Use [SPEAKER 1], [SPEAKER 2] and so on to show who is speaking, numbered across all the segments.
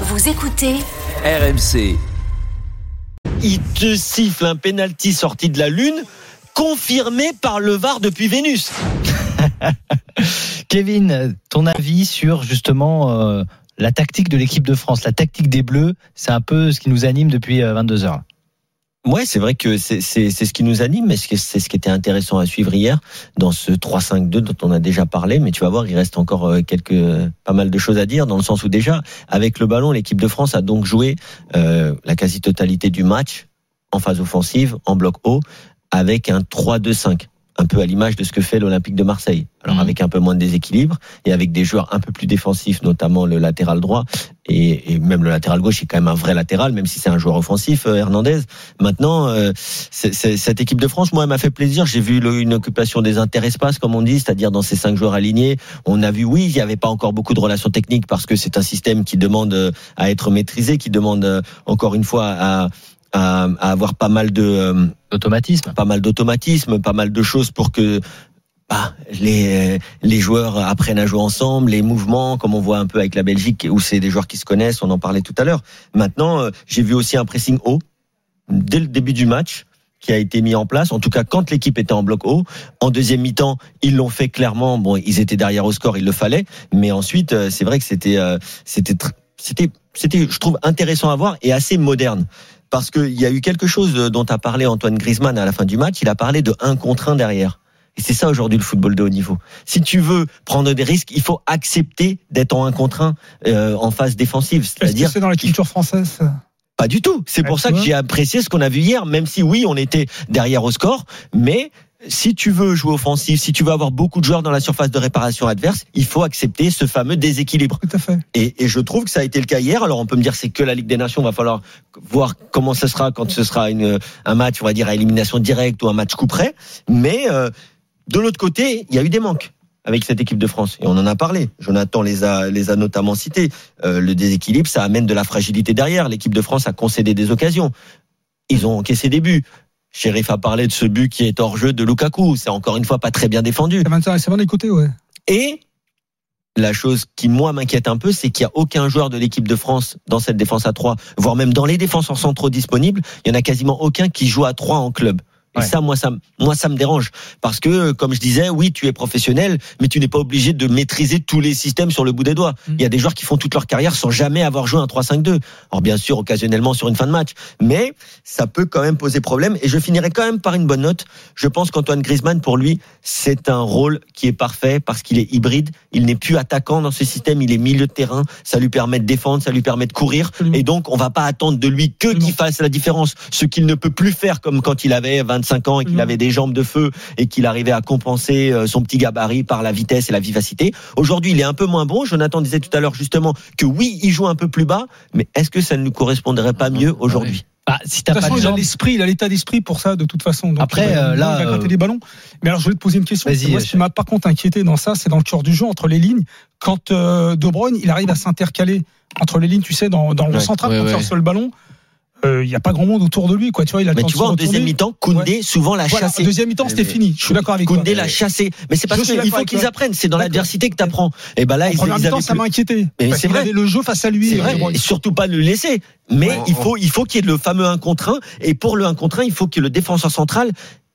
[SPEAKER 1] Vous écoutez
[SPEAKER 2] RMC.
[SPEAKER 3] Il te siffle un penalty sorti de la Lune, confirmé par le VAR depuis Vénus.
[SPEAKER 4] Kevin, ton avis sur justement euh, la tactique de l'équipe de France, la tactique des Bleus, c'est un peu ce qui nous anime depuis euh, 22 heures.
[SPEAKER 3] Ouais, c'est vrai que c'est ce qui nous anime, mais c'est c'est ce qui était intéressant à suivre hier dans ce 3-5-2 dont on a déjà parlé. Mais tu vas voir, il reste encore euh, quelques pas mal de choses à dire dans le sens où déjà avec le ballon, l'équipe de France a donc joué euh, la quasi-totalité du match en phase offensive, en bloc haut, avec un 3-2-5 un peu à l'image de ce que fait l'Olympique de Marseille. Alors
[SPEAKER 4] Mhm.
[SPEAKER 3] avec un peu moins de déséquilibre et avec des joueurs un peu plus défensifs, notamment le latéral droit et, et même le latéral gauche est quand même un vrai latéral, même si c'est un joueur offensif, euh, Hernandez. Maintenant, euh, cette équipe de France, moi, elle m'a fait plaisir. J'ai vu le- une occupation des interespaces, comme on dit, c'est-à-dire dans ces cinq joueurs alignés. On a vu, oui, il n'y avait pas encore beaucoup de relations techniques parce que c'est un système qui demande euh, à être maîtrisé, qui demande euh, encore une fois à, à, à avoir pas mal de euh,
[SPEAKER 4] Automatisme.
[SPEAKER 3] pas mal d'automatisme, pas mal de choses pour que bah, les, les joueurs apprennent à jouer ensemble, les mouvements, comme on voit un peu avec la Belgique, où c'est des joueurs qui se connaissent, on en parlait tout à l'heure. Maintenant, euh, j'ai vu aussi un pressing haut dès le début du match qui a été mis en place, en tout cas quand l'équipe était en bloc haut. En deuxième mi-temps, ils l'ont fait clairement. Bon, ils étaient derrière au score, il le fallait, mais ensuite, euh, c'est vrai que c'était, euh, c'était, c'était, c'était, je trouve intéressant à voir et assez moderne. Parce qu'il y a eu quelque chose dont a parlé Antoine Griezmann à la fin du match. Il a parlé de un contre un derrière. Et c'est ça aujourd'hui le football de haut niveau. Si tu veux prendre des risques, il faut accepter d'être en un contre un euh, en phase défensive. C'est-à-dire
[SPEAKER 5] c'est dans la culture française ça?
[SPEAKER 3] Pas du tout. C'est pour ça que j'ai apprécié ce qu'on a vu hier, même si oui, on était derrière au score, mais si tu veux jouer offensif, si tu veux avoir beaucoup de joueurs dans la surface de réparation adverse, il faut accepter ce fameux déséquilibre.
[SPEAKER 5] Tout à fait.
[SPEAKER 3] Et, et je trouve que ça a été le cas hier. Alors on peut me dire c'est que la Ligue des Nations, va falloir voir comment ce sera quand ce sera une, un match, on va dire à élimination directe ou un match coup près. Mais euh, de l'autre côté, il y a eu des manques avec cette équipe de France et on en a parlé. Jonathan les a les a notamment cités. Euh, le déséquilibre, ça amène de la fragilité derrière. L'équipe de France a concédé des occasions. Ils ont encaissé des buts. Sheriff a parlé de ce but qui est hors jeu de Lukaku. C'est encore une fois pas très bien défendu.
[SPEAKER 5] C'est bien, d'écouter, ouais.
[SPEAKER 3] Et la chose qui moi m'inquiète un peu, c'est qu'il n'y a aucun joueur de l'équipe de France dans cette défense à 3, voire même dans les défenseurs centraux disponibles, il y en a quasiment aucun qui joue à 3 en club. Et
[SPEAKER 4] Ouais.
[SPEAKER 3] ça, moi, ça, moi, ça me dérange parce que, comme je disais, oui, tu es professionnel, mais tu n'es pas obligé de maîtriser tous les systèmes sur le bout des doigts.
[SPEAKER 5] Mm.
[SPEAKER 3] Il y a des joueurs qui font toute leur carrière sans jamais avoir joué un 3-5-2. Alors bien sûr, occasionnellement sur une fin de match, mais ça peut quand même poser problème. Et je finirai quand même par une bonne note. Je pense qu'Antoine Griezmann, pour lui, c'est un rôle qui est parfait parce qu'il est hybride. Il n'est plus attaquant dans ce système, il est milieu de terrain. Ça lui permet de défendre, ça lui permet de courir. Et donc, on va pas attendre de lui que qu'il fasse la différence. Ce qu'il ne peut plus faire comme quand il avait 25 ans et qu'il
[SPEAKER 5] Mhm.
[SPEAKER 3] avait des jambes de feu et qu'il arrivait à compenser euh, son petit gabarit par la vitesse et la vivacité. Aujourd'hui, il est un peu moins bon. Jonathan disait tout à l'heure justement que oui, il joue un peu plus bas, mais est-ce que ça ne lui correspondrait pas mieux aujourd'hui?
[SPEAKER 4] Bah, si
[SPEAKER 5] De toute
[SPEAKER 4] pas
[SPEAKER 5] façon,
[SPEAKER 4] de
[SPEAKER 5] il a l'esprit, il a l'état d'esprit pour ça, de toute façon. Donc,
[SPEAKER 4] Après,
[SPEAKER 5] il va-
[SPEAKER 4] euh, là,
[SPEAKER 5] il va gratter
[SPEAKER 4] euh,
[SPEAKER 5] des ballons. Mais alors, je voulais te poser une question. Moi, ce qui m'a par contre inquiété dans ça, c'est dans le cœur du jeu, entre les lignes. Quand euh, De Bruyne, il arrive à s'intercaler entre les lignes, tu sais, dans, dans le
[SPEAKER 3] Ouais,
[SPEAKER 5] central,
[SPEAKER 2] ouais,
[SPEAKER 5] pour faire
[SPEAKER 2] ouais.
[SPEAKER 5] sur le ballon, euh, il n'y a pas grand monde autour de lui, quoi. Tu vois, il a
[SPEAKER 3] Mais tu vois,
[SPEAKER 5] se
[SPEAKER 3] en deuxième mi-temps, Koundé souvent l'a
[SPEAKER 5] Voilà, en
[SPEAKER 3] chassé.
[SPEAKER 5] deuxième mi-temps, c'était fini. Je suis d'accord avec toi.
[SPEAKER 3] Koundé l'a chassé. Mais c'est parce qu'il faut qu'ils apprennent. C'est dans l'adversité que tu apprends. Et ben là,
[SPEAKER 5] En
[SPEAKER 3] ils,
[SPEAKER 5] première mi-temps, ça m'a inquiété.
[SPEAKER 3] Mais c'est vrai.
[SPEAKER 5] le jeu face à lui. Euh,
[SPEAKER 3] et surtout pas le laisser. Mais
[SPEAKER 5] Ouais.
[SPEAKER 3] il faut, il faut qu'il y ait le fameux 1 contre 1. Et pour le 1 contre 1, il faut que le défenseur central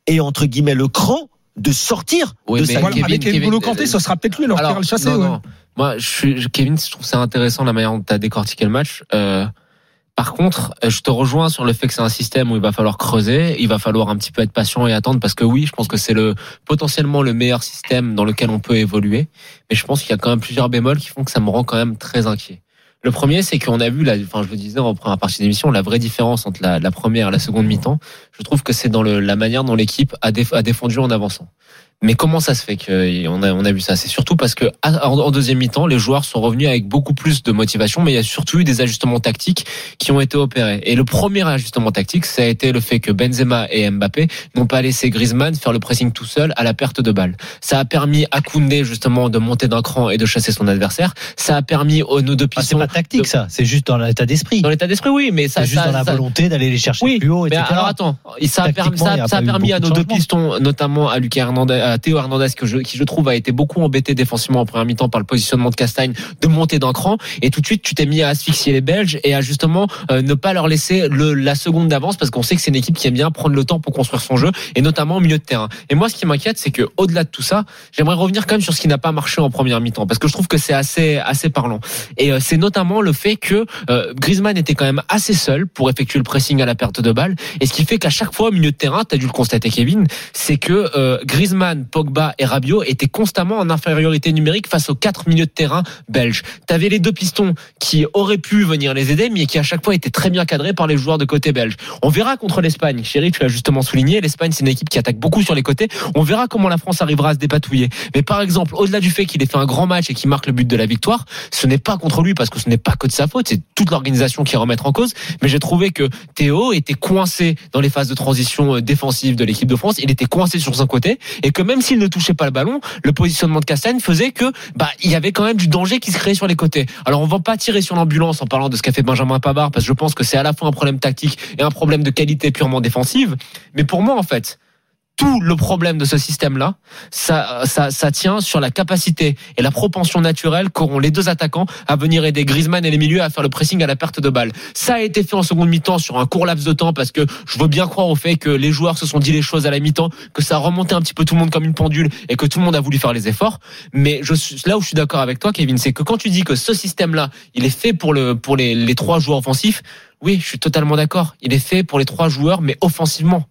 [SPEAKER 3] ait, entre guillemets, le cran de sortir
[SPEAKER 2] Oui,
[SPEAKER 3] de
[SPEAKER 2] mais
[SPEAKER 3] sa
[SPEAKER 5] Voilà,
[SPEAKER 2] Kevin,
[SPEAKER 5] avec
[SPEAKER 2] Kevin,
[SPEAKER 5] N'Golo Kanté,
[SPEAKER 2] euh,
[SPEAKER 5] ce sera peut-être lui, alors, ira le chasser.
[SPEAKER 2] non,
[SPEAKER 5] ouais.
[SPEAKER 2] non. Moi, je suis, je- Kevin, je trouve ça intéressant la manière dont tu as décortiqué le match. Euh, par contre, euh, je te rejoins sur le fait que c'est un système où il va falloir creuser, il va falloir un petit peu être patient et attendre parce que oui, je pense que c'est le potentiellement le meilleur système dans lequel on peut évoluer. Mais je pense qu'il y a quand même plusieurs bémols qui font que ça me rend quand même très inquiet. Le premier, c'est qu'on a vu, la, enfin, je le disais en première partie d'émission, la vraie différence entre la, première et la seconde mi-temps. Je trouve que c'est dans le, la manière dont l'équipe a défendu en avançant. Mais comment ça se fait qu'on a, on a vu ça? C'est surtout parce que en deuxième mi-temps, les joueurs sont revenus avec beaucoup plus de motivation, mais il y a surtout eu des ajustements tactiques qui ont été opérés. Et le premier ajustement tactique, ça a été le fait que Benzema et Mbappé n'ont pas laissé Griezmann faire le pressing tout seul à la perte de balle. Ça a permis à Koundé justement de monter d'un cran et de chasser son adversaire. Ça a permis aux nos deux
[SPEAKER 4] Ah, c'est
[SPEAKER 2] pistons
[SPEAKER 4] pas tactique ça, c'est juste dans l'état d'esprit.
[SPEAKER 2] dans l'état d'esprit, oui, mais ça,
[SPEAKER 4] C'est juste
[SPEAKER 2] ça-
[SPEAKER 4] dans la
[SPEAKER 2] ça-
[SPEAKER 4] volonté d'aller les chercher
[SPEAKER 2] oui,
[SPEAKER 4] plus haut,
[SPEAKER 2] mais
[SPEAKER 4] etc.
[SPEAKER 2] alors attends, ça a permis, ça,
[SPEAKER 4] a
[SPEAKER 2] permis à nos
[SPEAKER 4] de
[SPEAKER 2] deux pistons, notamment à Lucas Hernandez, à Théo Hernandez, que je, qui je trouve a été beaucoup embêté défensivement en première mi-temps par le positionnement de Castagne, de monter d'un cran, et tout de suite tu t'es mis à asphyxier les Belges et à justement euh, ne pas leur laisser le, la seconde d'avance parce qu'on sait que c'est une équipe qui aime bien prendre le temps pour construire son jeu et notamment au milieu de terrain. Et moi, ce qui m'inquiète, c'est que au-delà de tout ça, j'aimerais revenir quand même sur ce qui n'a pas marché en première mi-temps parce que je trouve que c'est assez assez parlant. Et euh, c'est notamment le fait que euh, Griezmann était quand même assez seul pour effectuer le pressing à la perte de balle. Et ce qui fait qu'à chaque fois au milieu de terrain, tu as dû le constater Kevin, c'est que euh, Pogba et Rabiot étaient constamment en infériorité numérique face aux quatre milieux de terrain belges. Tu avais les deux pistons qui auraient pu venir les aider, mais qui à chaque fois étaient très bien cadrés par les joueurs de côté belge. On verra contre l'Espagne. Chéri, tu l'as justement souligné, l'Espagne c'est une équipe qui attaque beaucoup sur les côtés. On verra comment la France arrivera à se dépatouiller. Mais par exemple, au-delà du fait qu'il ait fait un grand match et qu'il marque le but de la victoire, ce n'est pas contre lui parce que ce n'est pas que de sa faute, c'est toute l'organisation qui est remettre en cause. Mais j'ai trouvé que Théo était coincé dans les phases de transition euh, défensive de l'équipe de France. Il était coincé sur son côté et que même s'il ne touchait pas le ballon, le positionnement de Castagne faisait que bah il y avait quand même du danger qui se créait sur les côtés. Alors on va pas tirer sur l'ambulance en parlant de ce qu'a fait Benjamin Pavard parce que je pense que c'est à la fois un problème tactique et un problème de qualité purement défensive. Mais pour moi en fait tout le problème de ce système-là, ça, ça, ça tient sur la capacité et la propension naturelle qu'auront les deux attaquants à venir aider Griezmann et les milieux à faire le pressing à la perte de balle. Ça a été fait en seconde mi-temps sur un court laps de temps parce que je veux bien croire au fait que les joueurs se sont dit les choses à la mi-temps, que ça a remonté un petit peu tout le monde comme une pendule et que tout le monde a voulu faire les efforts. Mais je suis, là où je suis d'accord avec toi, Kevin, c'est que quand tu dis que ce système-là, il est fait pour le, pour les, les trois joueurs offensifs, oui, je suis totalement d'accord. Il est fait pour les trois joueurs, mais offensivement.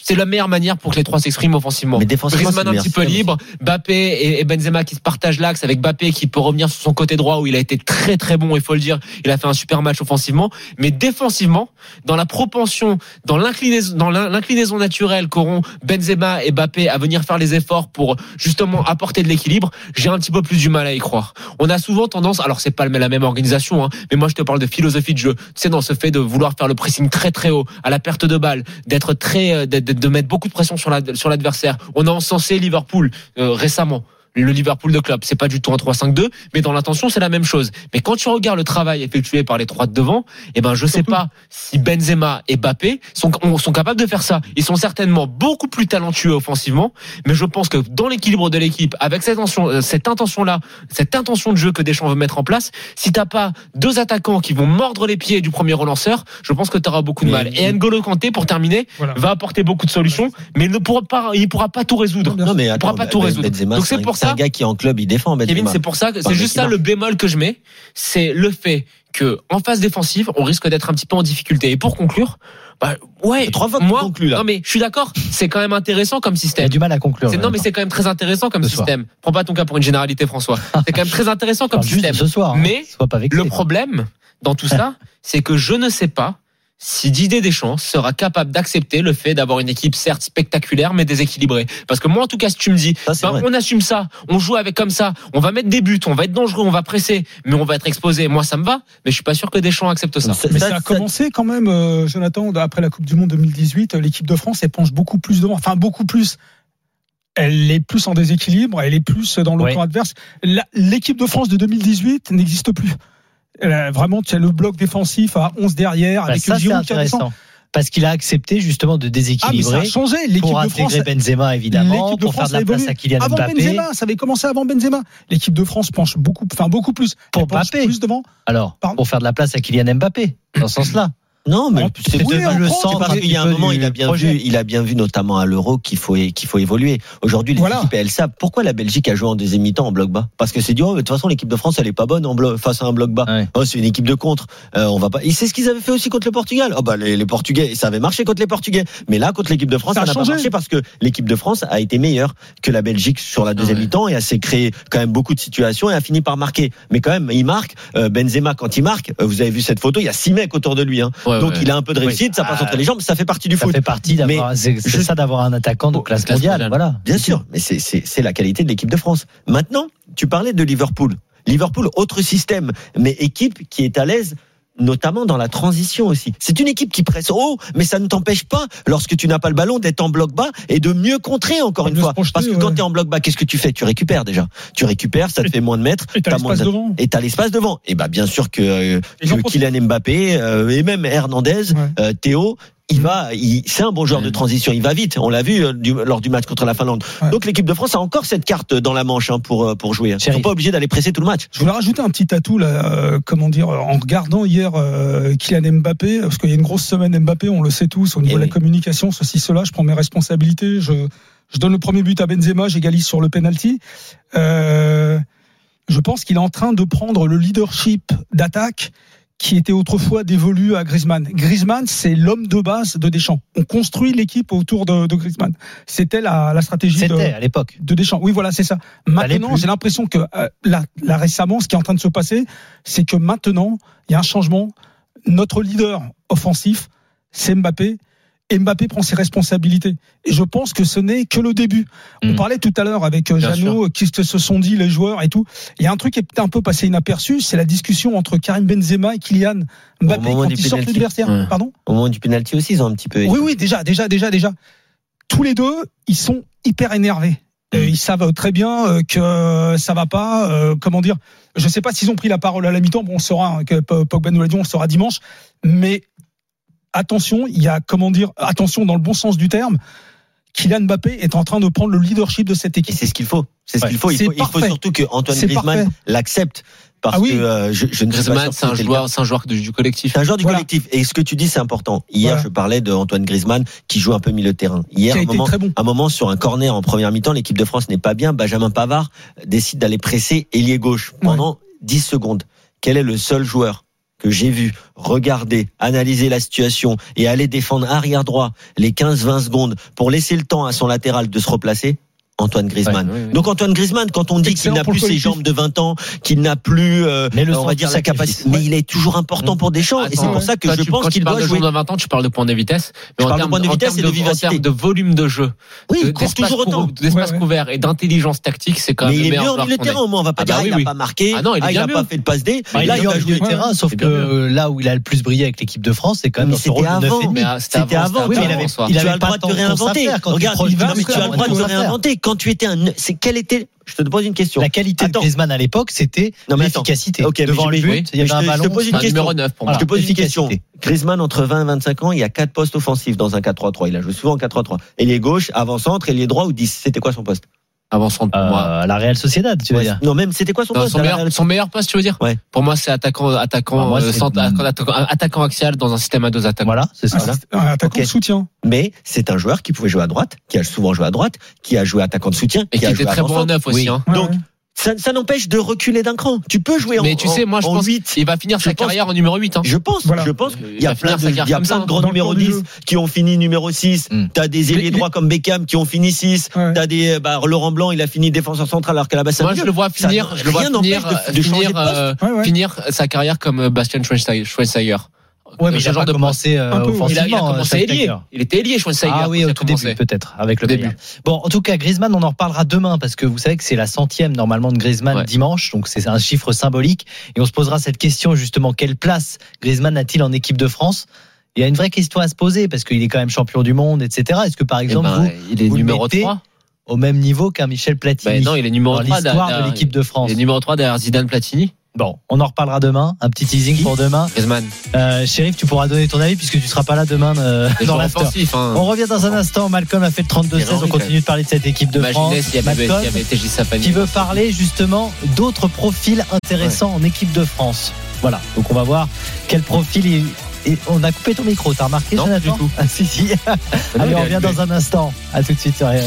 [SPEAKER 2] C'est la meilleure manière pour que les trois s'expriment offensivement.
[SPEAKER 3] Mais défensivement,
[SPEAKER 2] Griezmann un petit peu libre, Bappé et Benzema qui se partagent l'axe avec Bappé qui peut revenir sur son côté droit où il a été très très bon, il faut le dire. Il a fait un super match offensivement, mais défensivement, dans la propension, dans l'inclinaison, dans l'in- l'inclinaison naturelle qu'auront Benzema et Bappé à venir faire les efforts pour justement apporter de l'équilibre, j'ai un petit peu plus du mal à y croire. On a souvent tendance, alors c'est pas la même organisation, hein, mais moi je te parle de philosophie de jeu. Tu sais, dans ce fait de vouloir faire le pressing très très haut, à la perte de balle, d'être très, euh, d'être- de mettre beaucoup de pression sur la- sur l'adversaire. On a encensé Liverpool euh, récemment. Le Liverpool de club, c'est pas du tout un 3-5-2, mais dans l'intention, c'est la même chose. Mais quand tu regardes le travail effectué par les trois de devant, eh ben, je sais pas si Benzema et Mbappé sont, ont- sont capables de faire ça. Ils sont certainement beaucoup plus talentueux offensivement, mais je pense que dans l'équilibre de l'équipe, avec cette intention, euh, cette intention-là, cette intention de jeu que Deschamps veut mettre en place, si t'as pas deux attaquants qui vont mordre les pieds du premier relanceur, je pense que tu auras beaucoup de mal. Et N'Golo Kanté, pour terminer,
[SPEAKER 5] Voilà.
[SPEAKER 2] va apporter beaucoup de solutions, mais il ne pourra pas, il pourra pas tout résoudre.
[SPEAKER 3] Non mais
[SPEAKER 2] Il pourra
[SPEAKER 3] attends,
[SPEAKER 2] pas tout
[SPEAKER 3] Ben-
[SPEAKER 2] résoudre.
[SPEAKER 3] Benzema,
[SPEAKER 2] Donc c'est pour
[SPEAKER 3] c'est
[SPEAKER 2] ça-
[SPEAKER 3] un gars qui en club il défend Benzema.
[SPEAKER 2] Kevin, c'est pour ça c'est juste ça le bémol que je mets, c'est le fait que en phase défensive, on risque d'être un petit peu en difficulté. Et pour conclure, bah ouais,
[SPEAKER 3] trois fois
[SPEAKER 2] moi,
[SPEAKER 3] là.
[SPEAKER 2] non mais je suis d'accord, c'est quand même intéressant comme
[SPEAKER 4] Il a
[SPEAKER 2] système.
[SPEAKER 4] du mal à conclure.
[SPEAKER 2] Non mais c'est quand même très intéressant comme
[SPEAKER 4] Ce soir.
[SPEAKER 2] système. Prends pas ton cas pour une généralité, François. C'est quand même très intéressant comme système.
[SPEAKER 4] ce soir. hein.
[SPEAKER 2] Mais
[SPEAKER 4] Sois pas vexé.
[SPEAKER 2] Le problème dans tout ça, c'est que je ne sais pas si Didier Deschamps sera capable d'accepter le fait d'avoir une équipe certes spectaculaire mais déséquilibrée. Parce que moi, en tout cas, si tu me dis,
[SPEAKER 3] Ça, vrai.
[SPEAKER 2] on assume ça, on joue avec comme ça, on va mettre des buts, on va être dangereux, on va presser, mais on va être exposé. Moi, ça me va, mais je suis pas sûr que Deschamps accepte ça.
[SPEAKER 5] Mais
[SPEAKER 3] ça-
[SPEAKER 5] ça a
[SPEAKER 3] ça-
[SPEAKER 5] commencé quand même, euh, Jonathan, après la Coupe du Monde 2018, euh, l'équipe de France, elle penche beaucoup plus devant, enfin beaucoup plus. Elle est plus en déséquilibre, elle est plus dans le
[SPEAKER 4] Ouais.
[SPEAKER 5] camp adverse. L'équipe de France de 2018 n'existe plus. Vraiment, tu as le bloc défensif à 11 derrière,
[SPEAKER 4] Bah,
[SPEAKER 5] avec
[SPEAKER 4] ça, c'est
[SPEAKER 5] Giroud qui
[SPEAKER 4] intéressant. Parce qu'il a accepté justement de
[SPEAKER 5] Ah, mais ça a
[SPEAKER 4] déséquilibrer
[SPEAKER 5] changé. L'équipe
[SPEAKER 4] pour
[SPEAKER 5] de France.
[SPEAKER 4] intégrer Benzema évidemment,
[SPEAKER 5] de
[SPEAKER 4] pour faire de la place à Kylian
[SPEAKER 5] Avant
[SPEAKER 4] Mbappé.
[SPEAKER 5] Benzema, ça avait commencé avant Benzema. L'équipe de France penche beaucoup, enfin beaucoup plus.
[SPEAKER 4] Pour Mbappé.
[SPEAKER 5] plus devant.
[SPEAKER 4] Alors,
[SPEAKER 5] Pardon.
[SPEAKER 4] pour faire de la place à Kylian Mbappé, dans ce sens-là.
[SPEAKER 3] Non, mais
[SPEAKER 5] Oh,
[SPEAKER 3] c'est
[SPEAKER 5] oui,
[SPEAKER 3] le centre parce qu'il y a un moment, il a bien
[SPEAKER 4] projet.
[SPEAKER 3] vu, il a bien vu notamment à l'Euro qu'il faut qu'il faut évoluer. Aujourd'hui, les
[SPEAKER 5] Voilà.
[SPEAKER 3] équipes elles savent pourquoi la Belgique a joué en deuxième mi-temps en bloc bas. Parce que c'est dur. De toute façon, l'équipe de France elle est pas bonne en bloc face à un bloc bas.
[SPEAKER 4] Ouais.
[SPEAKER 3] Oh, c'est une équipe de contre. Euh, on va pas. Et c'est ce qu'ils avaient fait aussi contre le Portugal. Oh bah les, les Portugais, ça avait marché contre les Portugais. Mais là, contre l'équipe de France,
[SPEAKER 5] Ça
[SPEAKER 3] n'a pas marché parce que l'équipe de France a été meilleure que la Belgique sur la deuxième
[SPEAKER 2] Ouais.
[SPEAKER 3] mi-temps et a s'est créé quand même beaucoup de situations et a fini par marquer. Mais quand même, il marque. Euh, Benzema quand il marque, euh, vous avez vu cette photo, il y a six mecs autour de lui. Hein.
[SPEAKER 2] Ouais,
[SPEAKER 3] Donc
[SPEAKER 2] ouais.
[SPEAKER 3] il a un peu de réussite, ça passe
[SPEAKER 4] Ah,
[SPEAKER 3] entre les jambes, ça fait partie du
[SPEAKER 4] Ça
[SPEAKER 3] foot.
[SPEAKER 4] fait partie d'avoir. C'est c'est
[SPEAKER 3] je-
[SPEAKER 4] ça d'avoir un attaquant de classe
[SPEAKER 2] classe
[SPEAKER 4] mondiale.
[SPEAKER 2] mondiale.
[SPEAKER 4] Voilà.
[SPEAKER 3] Bien sûr, mais c'est- c'est c'est la qualité de l'équipe de France. Maintenant, tu parlais de Liverpool. Liverpool, autre système, mais équipe qui est à l'aise notamment dans la transition aussi. C'est une équipe qui presse haut, mais ça ne t'empêche pas, lorsque tu n'as pas le ballon, d'être en bloc bas et de mieux contrer encore une fois.
[SPEAKER 5] projeter,
[SPEAKER 3] Parce que
[SPEAKER 5] ouais.
[SPEAKER 3] quand tu es en bloc bas, qu'est-ce que tu fais? Tu récupères déjà. Tu récupères, ça te fait moins de mètres.
[SPEAKER 5] Et t'as l'espace
[SPEAKER 3] de-
[SPEAKER 5] devant.
[SPEAKER 3] Et t'as l'espace devant. Et bah bien sûr que, euh, que. Kylian Mbappé euh, et même Hernandez,
[SPEAKER 5] Ouais.
[SPEAKER 3] euh, Théo, il va, il- c'est un bon joueur de transition. Il va vite. On l'a vu euh, du- lors du match contre la Finlande.
[SPEAKER 5] Ouais.
[SPEAKER 3] Donc l'équipe de France a encore cette carte dans la manche hein, pour euh, pour jouer. Ils sont pas obligés d'aller presser tout le match.
[SPEAKER 5] Je voulais rajouter un petit atout là, euh, comment dire, en regardant hier euh, Kylian Mbappé, parce qu'il y a une grosse semaine Mbappé, on le sait tous, au niveau
[SPEAKER 3] Eh
[SPEAKER 5] de la communication, ceci, cela, je prends mes responsabilités, je, je donne le premier but à Benzema, j'égalise sur le penalty. Euh, je pense qu'il est en train de prendre le leadership d'attaque qui était autrefois dévolu à Griezmann. Griezmann, c'est l'homme de base de Deschamps. On construit l'équipe autour de, de Griezmann. C'était la, la stratégie de,
[SPEAKER 4] à l'époque.
[SPEAKER 5] de Deschamps. Oui, voilà, c'est ça. Maintenant, j'ai l'impression que euh, là, là récemment, ce qui est en train de se passer, c'est que maintenant, il y a un changement. Notre leader offensif, c'est Mbappé. Et Mbappé prend ses responsabilités. Et je pense que ce n'est que le début. On
[SPEAKER 4] Mm.
[SPEAKER 5] parlait tout à l'heure avec euh,
[SPEAKER 2] Bien
[SPEAKER 5] Jeannot, euh, qu'est-ce que se sont dit les joueurs et tout. Il y a un truc qui est peut-être un peu passé inaperçu, c'est la discussion entre Karim Benzema et Kylian Mbappé quand
[SPEAKER 3] du
[SPEAKER 5] ils sortent.
[SPEAKER 2] Ouais.
[SPEAKER 5] Pardon
[SPEAKER 3] Au moment du penalty aussi, ils ont un petit peu.
[SPEAKER 5] oui, oui, déjà, déjà, déjà, déjà. Tous les deux, ils sont hyper énervés. Euh, ils savent très bien que ça va pas. euh, comment dire Je sais pas s'ils ont pris la parole à la mi-temps. Bon, on saura. hein, que Pogba nous l'a dit, on le saura dimanche. Mais attention, il y a comment dire Attention dans le bon sens du terme. Kylian Mbappé est en train de prendre le leadership de cette
[SPEAKER 3] Et
[SPEAKER 5] équipe.
[SPEAKER 3] c'est ce qu'il faut. C'est ce
[SPEAKER 4] Ouais.
[SPEAKER 3] qu'il faut. Il faut, il faut
[SPEAKER 5] parfait.
[SPEAKER 3] surtout que Antoine Griezmann l'accepte parce
[SPEAKER 5] Ah oui.
[SPEAKER 3] que euh, je, je ne sais pas
[SPEAKER 2] Griezmann, c'est un joueur, c'est un joueur du, collectif.
[SPEAKER 3] C'est un joueur du
[SPEAKER 5] Voilà.
[SPEAKER 3] collectif. Et ce que tu dis, c'est important. Hier,
[SPEAKER 5] Voilà.
[SPEAKER 3] je parlais de Antoine Griezmann qui joue un peu milieu de terrain. Hier, un moment,
[SPEAKER 5] bon.
[SPEAKER 3] un moment sur un corner en première mi-temps, l'équipe de France n'est pas bien. Benjamin Pavard décide d'aller presser ailier gauche pendant 10 secondes. Quel est le seul joueur que j'ai vu regarder, analyser la situation et aller défendre arrière droit les 15-20 secondes pour laisser le temps à son latéral de se replacer Antoine Griezmann.
[SPEAKER 2] Ouais, ouais, ouais.
[SPEAKER 3] Donc Antoine Griezmann, quand on dit qu'il n'a plus ses jambes de 20 ans, qu'il n'a plus, euh,
[SPEAKER 4] Mais le
[SPEAKER 3] on va dire la capacité, mais il est toujours important pour Deschamps. et c'est
[SPEAKER 2] Attends,
[SPEAKER 3] pour ça que
[SPEAKER 2] toi,
[SPEAKER 3] je
[SPEAKER 2] tu-
[SPEAKER 3] pense
[SPEAKER 2] quand
[SPEAKER 3] qu'il
[SPEAKER 2] tu parles
[SPEAKER 3] doit
[SPEAKER 2] de
[SPEAKER 3] jouer.
[SPEAKER 2] joueur de 20 ans, tu parles de point de vitesse. Mais
[SPEAKER 3] Je
[SPEAKER 2] en
[SPEAKER 3] de
[SPEAKER 2] termes
[SPEAKER 3] point de
[SPEAKER 2] en
[SPEAKER 3] vitesse et de
[SPEAKER 2] en
[SPEAKER 3] vivacité.
[SPEAKER 2] termes de volume de jeu,
[SPEAKER 3] Oui,
[SPEAKER 2] de-
[SPEAKER 3] il toujours autant.
[SPEAKER 2] cou- d'espace
[SPEAKER 5] Ouais, ouais.
[SPEAKER 2] couvert et d'intelligence tactique, c'est quand
[SPEAKER 3] Mais
[SPEAKER 2] même
[SPEAKER 3] il
[SPEAKER 2] le
[SPEAKER 3] est
[SPEAKER 2] meilleur
[SPEAKER 3] mieux en
[SPEAKER 2] joueur
[SPEAKER 3] milieu de terrain au moins. On va pas
[SPEAKER 2] Ah
[SPEAKER 3] dire
[SPEAKER 2] bah
[SPEAKER 3] ah, il n'a pas marqué,
[SPEAKER 2] Ah non, il
[SPEAKER 3] ah, a
[SPEAKER 2] mieux.
[SPEAKER 3] pas fait de passe D.
[SPEAKER 4] Bah, il
[SPEAKER 3] Là, il
[SPEAKER 4] en
[SPEAKER 3] jouer.
[SPEAKER 4] de terrain, sauf que euh, là où il a le plus brillé avec l'équipe de France, c'est quand même
[SPEAKER 3] Mais
[SPEAKER 4] rôle
[SPEAKER 3] c'était
[SPEAKER 4] de
[SPEAKER 3] avant.
[SPEAKER 4] 9,5.
[SPEAKER 2] Mais c'était avant,
[SPEAKER 4] mais il avait-
[SPEAKER 2] en
[SPEAKER 4] il
[SPEAKER 3] le
[SPEAKER 4] pas
[SPEAKER 3] droit de
[SPEAKER 4] de
[SPEAKER 3] réinventer.
[SPEAKER 4] il
[SPEAKER 3] Regarde, il mais tu as le droit
[SPEAKER 4] il
[SPEAKER 3] de réinventer. Quand tu étais un, c'est quel était, je te pose une question.
[SPEAKER 4] La qualité
[SPEAKER 3] Attends.
[SPEAKER 4] de Griezmann à l'époque, c'était l'efficacité. Devant le but,
[SPEAKER 2] oui.
[SPEAKER 4] il y avait un
[SPEAKER 3] te- je
[SPEAKER 4] ballon.
[SPEAKER 3] te pose une question.
[SPEAKER 2] numéro 9 pour moi.
[SPEAKER 3] Je te pose une question. Griezmann, entre 20 et 25 ans, il y a quatre postes offensifs dans un 4-3-3. Il a joué souvent en 4-3-3. Ailier gauche, avant-centre, ailier droit ou 10. C'était quoi son poste?
[SPEAKER 2] Avançant pour moi.
[SPEAKER 4] Euh, la Real Sociedad, tu veux
[SPEAKER 3] Ouais,
[SPEAKER 4] dire.
[SPEAKER 3] Non, même, c'était quoi son
[SPEAKER 2] Non,
[SPEAKER 3] poste
[SPEAKER 2] son, meilleur,
[SPEAKER 3] Real
[SPEAKER 2] son meilleur poste, tu veux dire
[SPEAKER 3] Ouais.
[SPEAKER 2] Pour moi, c'est attaquant, attaquant,
[SPEAKER 4] Ah, moi,
[SPEAKER 2] euh, centre- attaquant, attaquant axial dans un système à deux attaquants.
[SPEAKER 4] Voilà, c'est ça.
[SPEAKER 5] Ah, un attaquant de soutien.
[SPEAKER 3] Mais c'est un joueur qui pouvait jouer à droite, qui a souvent joué à droite, qui a joué attaquant de soutien,
[SPEAKER 2] Et qui
[SPEAKER 3] a
[SPEAKER 2] était
[SPEAKER 3] joué
[SPEAKER 2] très bon en
[SPEAKER 3] avant-centre.
[SPEAKER 2] neuf aussi.
[SPEAKER 3] Oui.
[SPEAKER 2] Hein.
[SPEAKER 3] Donc,
[SPEAKER 5] Ouais.
[SPEAKER 3] Ça, ça n'empêche de reculer d'un cran. Tu peux jouer en
[SPEAKER 2] Mais tu sais, moi, je
[SPEAKER 3] en
[SPEAKER 2] pense
[SPEAKER 3] 8.
[SPEAKER 2] qu'il va finir
[SPEAKER 3] Je
[SPEAKER 2] sa
[SPEAKER 3] pense-
[SPEAKER 2] carrière en numéro 8. Hein.
[SPEAKER 3] Je pense,
[SPEAKER 5] Voilà.
[SPEAKER 3] je pense.
[SPEAKER 2] Il
[SPEAKER 3] Il y a
[SPEAKER 2] va
[SPEAKER 3] plein
[SPEAKER 2] finir
[SPEAKER 3] de,
[SPEAKER 2] sa carrière
[SPEAKER 3] il y a plein
[SPEAKER 2] ça,
[SPEAKER 3] de grands numéros
[SPEAKER 5] corps du
[SPEAKER 3] 10
[SPEAKER 5] jeu.
[SPEAKER 3] qui ont fini numéro 6.
[SPEAKER 4] Mm.
[SPEAKER 3] T'as des ailiers droits comme Beckham qui ont fini 6.
[SPEAKER 2] Ouais.
[SPEAKER 3] T'as des, bah, Laurent Blanc, il a fini défenseur central alors qu'à la base, ça
[SPEAKER 2] Moi, je le vois
[SPEAKER 3] Ça
[SPEAKER 2] finir,
[SPEAKER 3] ne-
[SPEAKER 2] je le vois finir,
[SPEAKER 3] de- de changer
[SPEAKER 2] finir, euh,
[SPEAKER 5] Ouais, ouais.
[SPEAKER 2] finir sa carrière comme euh, Bastian Schweinsteiger.
[SPEAKER 4] Ouais, mais
[SPEAKER 2] Ce
[SPEAKER 4] il a
[SPEAKER 2] genre
[SPEAKER 4] pas
[SPEAKER 2] de
[SPEAKER 4] commencé euh,
[SPEAKER 5] Un peu,
[SPEAKER 2] Il a, il a
[SPEAKER 4] offensivement.
[SPEAKER 2] commencé
[SPEAKER 4] euh,
[SPEAKER 2] ailier. Il était ailier, Schweinsteiger.
[SPEAKER 4] Ah oui, au tout début, peut-être, avec le
[SPEAKER 2] début.
[SPEAKER 4] Bayern. Bon, en tout cas, Griezmann, on en reparlera demain parce que vous savez que c'est la centième normalement de Griezmann
[SPEAKER 2] Ouais.
[SPEAKER 4] dimanche, donc c'est un chiffre symbolique. Et on se posera cette question justement quelle place Griezmann a-t-il en équipe de France? Il y a une vraie question à se poser parce qu'il est quand même champion du monde, etc. Est-ce que par
[SPEAKER 2] Eh
[SPEAKER 4] exemple
[SPEAKER 2] ben,
[SPEAKER 4] vous,
[SPEAKER 2] il est
[SPEAKER 4] vous
[SPEAKER 2] numéro
[SPEAKER 4] mettez
[SPEAKER 2] 3.
[SPEAKER 4] au même niveau qu'un Michel Platini
[SPEAKER 2] Ben non, il est numéro
[SPEAKER 4] dans
[SPEAKER 2] 3
[SPEAKER 4] l'histoire de l'équipe de France
[SPEAKER 2] Il est numéro 3 derrière Zidane Platini.
[SPEAKER 4] Bon, on en reparlera demain. Un petit teasing pour demain.
[SPEAKER 2] Griezmann.
[SPEAKER 4] Euh, Shérif, tu pourras donner ton avis puisque tu seras pas là demain euh, dans l'after.
[SPEAKER 2] Hein.
[SPEAKER 4] On revient dans un instant. Malcolm a fait le 32-16.
[SPEAKER 2] Thierry
[SPEAKER 4] On continue de parler de cette équipe de France.
[SPEAKER 2] Y avait,
[SPEAKER 4] Malcolm,
[SPEAKER 2] y avait TJ Sapani.
[SPEAKER 4] qui veut parler justement d'autres profils intéressants en équipe de France. Voilà, donc on va voir quel profil il... et on a coupé ton micro, t'as remarqué
[SPEAKER 2] Non,
[SPEAKER 4] Jonathan
[SPEAKER 2] du tout.
[SPEAKER 4] Ah si si. Allez, on revient dans un instant. À tout de suite sur RMC.